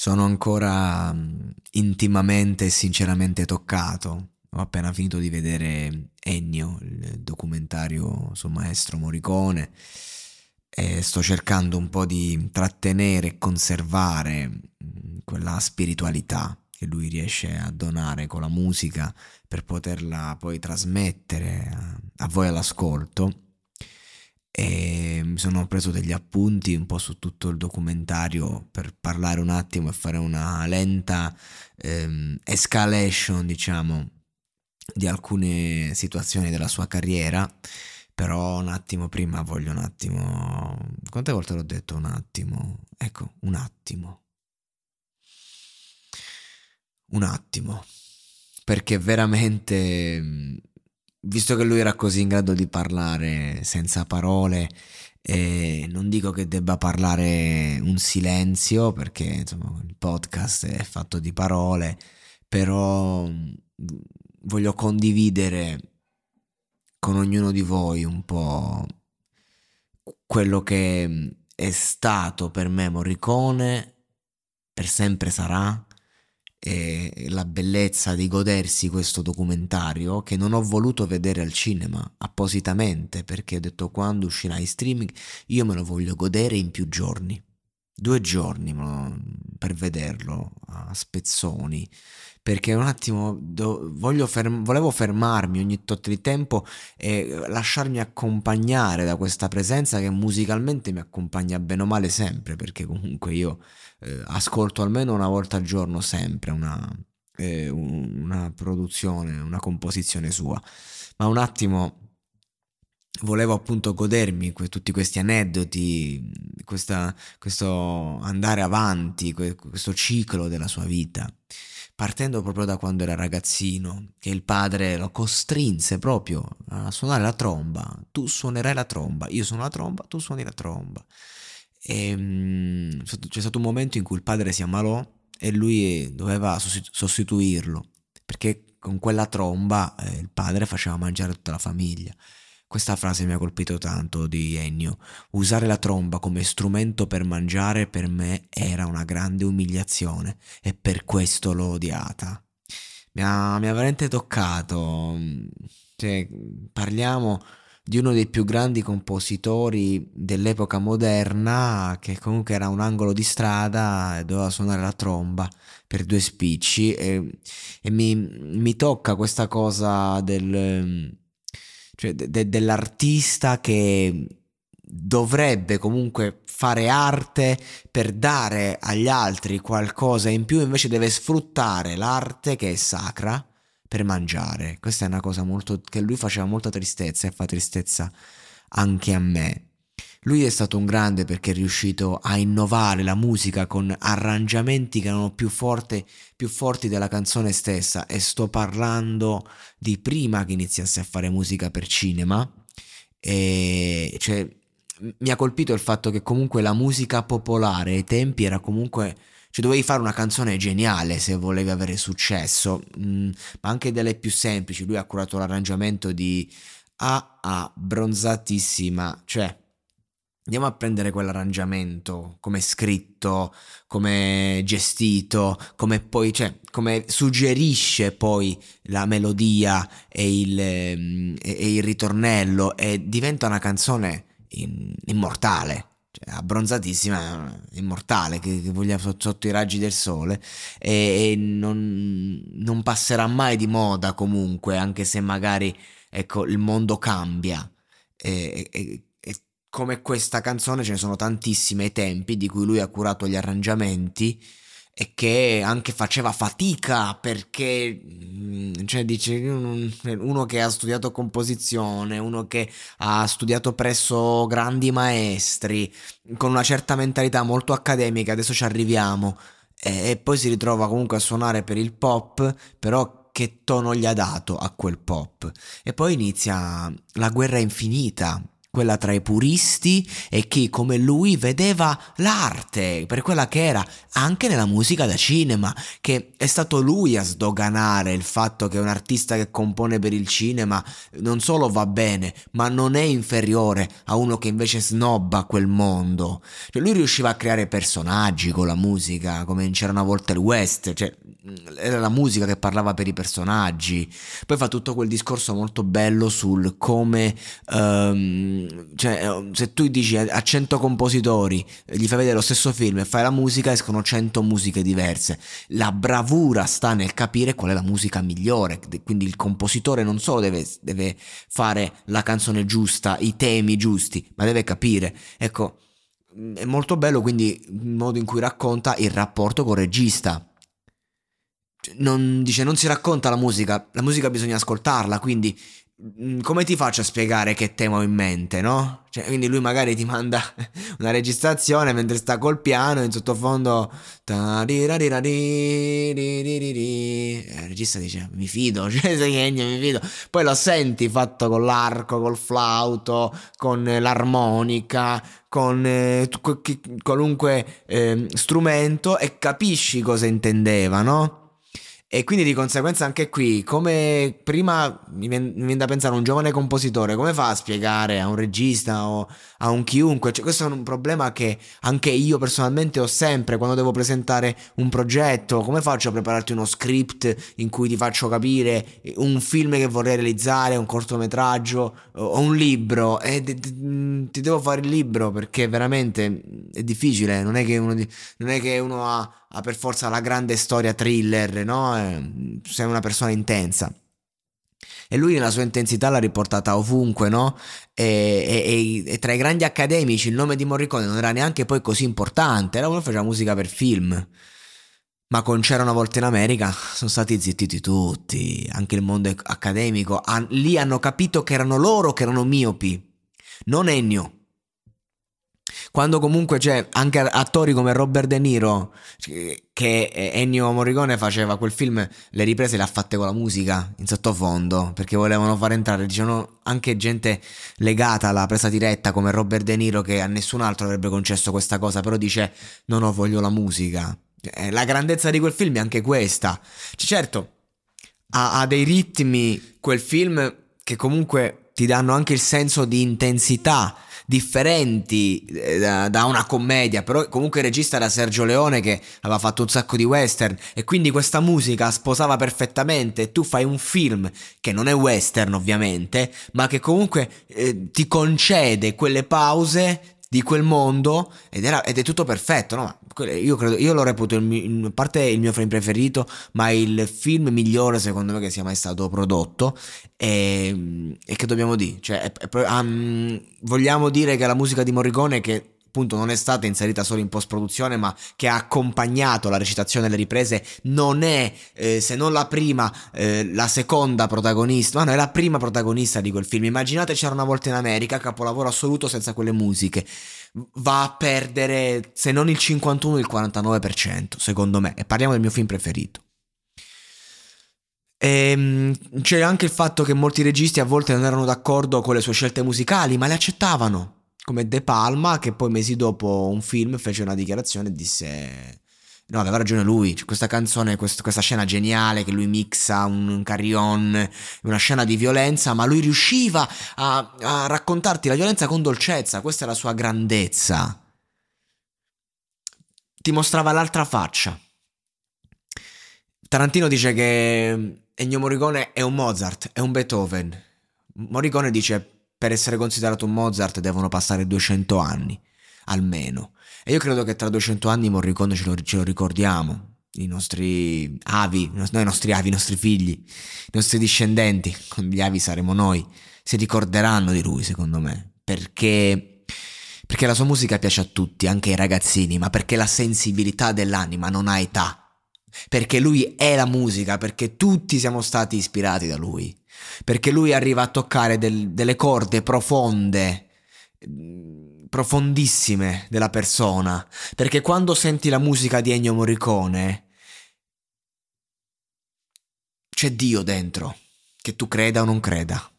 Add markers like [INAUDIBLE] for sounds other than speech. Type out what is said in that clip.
Sono ancora um, intimamente e sinceramente toccato. Ho appena finito di vedere Ennio, il documentario sul maestro Morricone e sto cercando un po' di trattenere e conservare quella spiritualità che lui riesce a donare con la musica per poterla poi trasmettere a voi all'ascolto e mi sono preso degli appunti un po' su tutto il documentario per parlare un attimo e fare una lenta ehm, escalation diciamo di alcune situazioni della sua carriera però un attimo prima voglio un attimo... Quante volte l'ho detto un attimo? Ecco, un attimo. Un attimo. Perché veramente, visto che lui era così in grado di parlare senza parole, eh, non dico che debba parlare un silenzio, perché insomma il podcast è fatto di parole, però voglio condividere con ognuno di voi un po' quello che è stato per me Morricone, per sempre sarà, e la bellezza di godersi questo documentario che non ho voluto vedere al cinema appositamente perché ho detto quando uscirà in streaming io me lo voglio godere in più giorni due giorni per vederlo a spezzoni perché un attimo do, ferm- volevo fermarmi ogni tot di tempo e lasciarmi accompagnare da questa presenza che musicalmente mi accompagna bene o male sempre, perché comunque io eh, ascolto almeno una volta al giorno sempre una, eh, una produzione, una composizione sua. Ma un attimo volevo appunto godermi que- tutti questi aneddoti, questa, questo andare avanti, que- questo ciclo della sua vita partendo proprio da quando era ragazzino, che il padre lo costrinse proprio a suonare la tromba. Tu suonerai la tromba, io suono la tromba, tu suoni la tromba. E, um, c'è stato un momento in cui il padre si ammalò e lui doveva sostituirlo, perché con quella tromba eh, il padre faceva mangiare tutta la famiglia. Questa frase mi ha colpito tanto di Ennio. Usare la tromba come strumento per mangiare per me era una grande umiliazione e per questo l'ho odiata. Mi ha, mi ha veramente toccato. Cioè, parliamo di uno dei più grandi compositori dell'epoca moderna che comunque era un angolo di strada e doveva suonare la tromba per due spicci e, e mi, mi tocca questa cosa del cioè de- dell'artista che dovrebbe comunque fare arte per dare agli altri qualcosa in più, invece deve sfruttare l'arte che è sacra per mangiare. Questa è una cosa molto che lui faceva molta tristezza e fa tristezza anche a me. Lui è stato un grande perché è riuscito a innovare la musica con arrangiamenti che erano più, forte, più forti della canzone stessa e sto parlando di prima che iniziasse a fare musica per cinema. E cioè, mi ha colpito il fatto che comunque la musica popolare ai tempi era comunque cioè dovevi fare una canzone geniale se volevi avere successo, mm, ma anche delle più semplici. Lui ha curato l'arrangiamento di A A bronzatissima, cioè andiamo a prendere quell'arrangiamento, come scritto, come gestito, come poi, cioè, come suggerisce poi la melodia e il, e, e il ritornello e diventa una canzone in, immortale. cioè, abbronzatissima, immortale, che, che voglia sotto, i raggi del sole e, e non, non, passerà mai di moda comunque, anche se magari ecco, il mondo cambia. E, e come questa canzone ce ne sono tantissime ai tempi di cui lui ha curato gli arrangiamenti e che anche faceva fatica perché, mm, cioè, dice uno che ha studiato composizione, uno che ha studiato presso grandi maestri, con una certa mentalità molto accademica, adesso ci arriviamo, e, e poi si ritrova comunque a suonare per il pop, però che tono gli ha dato a quel pop? E poi inizia la guerra infinita quella tra i puristi e chi come lui vedeva l'arte per quella che era, anche nella musica da cinema, che è stato lui a sdoganare il fatto che un artista che compone per il cinema non solo va bene, ma non è inferiore a uno che invece snobba quel mondo. Cioè lui riusciva a creare personaggi con la musica, come c'era una volta il West, cioè era la musica che parlava per i personaggi. Poi fa tutto quel discorso molto bello sul come um, cioè, eh, se tu dici a 100 compositori, gli fai vedere lo stesso film e fai la musica, escono 100 musiche diverse. La bravura sta nel capire qual è la musica migliore, quindi il compositore non solo deve, deve fare la canzone giusta, i temi giusti, ma deve capire. Ecco, è molto bello quindi il modo in cui racconta il rapporto col regista. Cioè, non, dice non si racconta la musica, la musica bisogna ascoltarla, quindi Mm, come ti faccio a spiegare che tema ho in mente, no? Cioè, quindi lui magari ti manda [LAUGHS] una registrazione mentre sta col piano in sottofondo il regista dice mi fido, [LAUGHS] cioè mi fido. Poi lo senti fatto con l'arco, col flauto, con l'armonica, con eh, qualunque eh, strumento e capisci cosa intendeva, no? E quindi di conseguenza anche qui, come prima mi viene da pensare un giovane compositore, come fa a spiegare a un regista o a un chiunque? Cioè, questo è un problema che anche io personalmente ho sempre quando devo presentare un progetto. Come faccio a prepararti uno script in cui ti faccio capire un film che vorrei realizzare, un cortometraggio o un libro? E mm, ti devo fare il libro perché veramente è difficile, non è che uno, non è che uno ha ha per forza la grande storia thriller, no? Eh, sei una persona intensa. E lui nella sua intensità l'ha riportata ovunque, no? E, e, e, tra i grandi accademici il nome di Morricone non era neanche poi così importante, era uno che faceva musica per film. Ma con C'era una volta in America sono stati zittiti tutti, anche il mondo accademico. Lì hanno capito che erano loro che erano miopi, non Ennio. Quando comunque c'è anche attori come Robert De Niro, che Ennio Morricone faceva quel film, le riprese le ha fatte con la musica in sottofondo, perché volevano far entrare, dicevano anche gente legata alla presa diretta come Robert De Niro che a nessun altro avrebbe concesso questa cosa, però dice no no voglio la musica. Eh, la grandezza di quel film è anche questa. Certo, ha, ha dei ritmi quel film che comunque ti danno anche il senso di intensità differenti eh, da, da, una commedia, però comunque il regista era Sergio Leone che aveva fatto un sacco di western e quindi questa musica sposava perfettamente tu fai un film che non è western ovviamente, ma che comunque eh, ti concede quelle pause di quel mondo ed, era, ed è tutto perfetto, no? Io, credo, io lo reputo, il, a parte il mio film preferito, ma il film migliore secondo me che sia mai stato prodotto e, e che dobbiamo dire? Cioè, um, vogliamo dire che la musica di Morricone che appunto non è stata inserita solo in post produzione ma che ha accompagnato la recitazione delle riprese non è eh, se non la prima eh, la seconda protagonista ma no è la prima protagonista di quel film immaginate c'era una volta in America capolavoro assoluto senza quelle musiche va a perdere se non il 51 il 49% secondo me. E parliamo del mio film preferito. E, ehm, c'è anche il fatto che molti registi a volte non erano d'accordo con le sue scelte musicali ma le accettavano. Come De Palma che poi mesi dopo un film fece una dichiarazione e disse no aveva ragione lui c'è questa canzone quest- questa scena geniale che lui mixa un, un carillon una scena di violenza ma lui riusciva a, a raccontarti la violenza con dolcezza questa è la sua grandezza ti mostrava l'altra faccia Tarantino dice che Ennio Morricone è un Mozart, è un Beethoven. Morricone dice per essere considerato un Mozart devono passare 200 anni. almeno. E io credo che tra 200 anni Morricone ce lo, ce lo ricordiamo, i nostri avi, noi nostri avi, i nostri figli, i nostri discendenti, con gli avi saremo noi, si ricorderanno di lui secondo me, perché, perché la sua musica piace a tutti, anche ai ragazzini, ma perché la sensibilità dell'anima non ha età, perché lui è la musica, perché tutti siamo stati ispirati da lui, perché lui arriva a toccare del, delle corde profonde, profondissime della persona, perché quando senti la musica di Ennio Morricone c'è Dio dentro, che tu creda o non creda.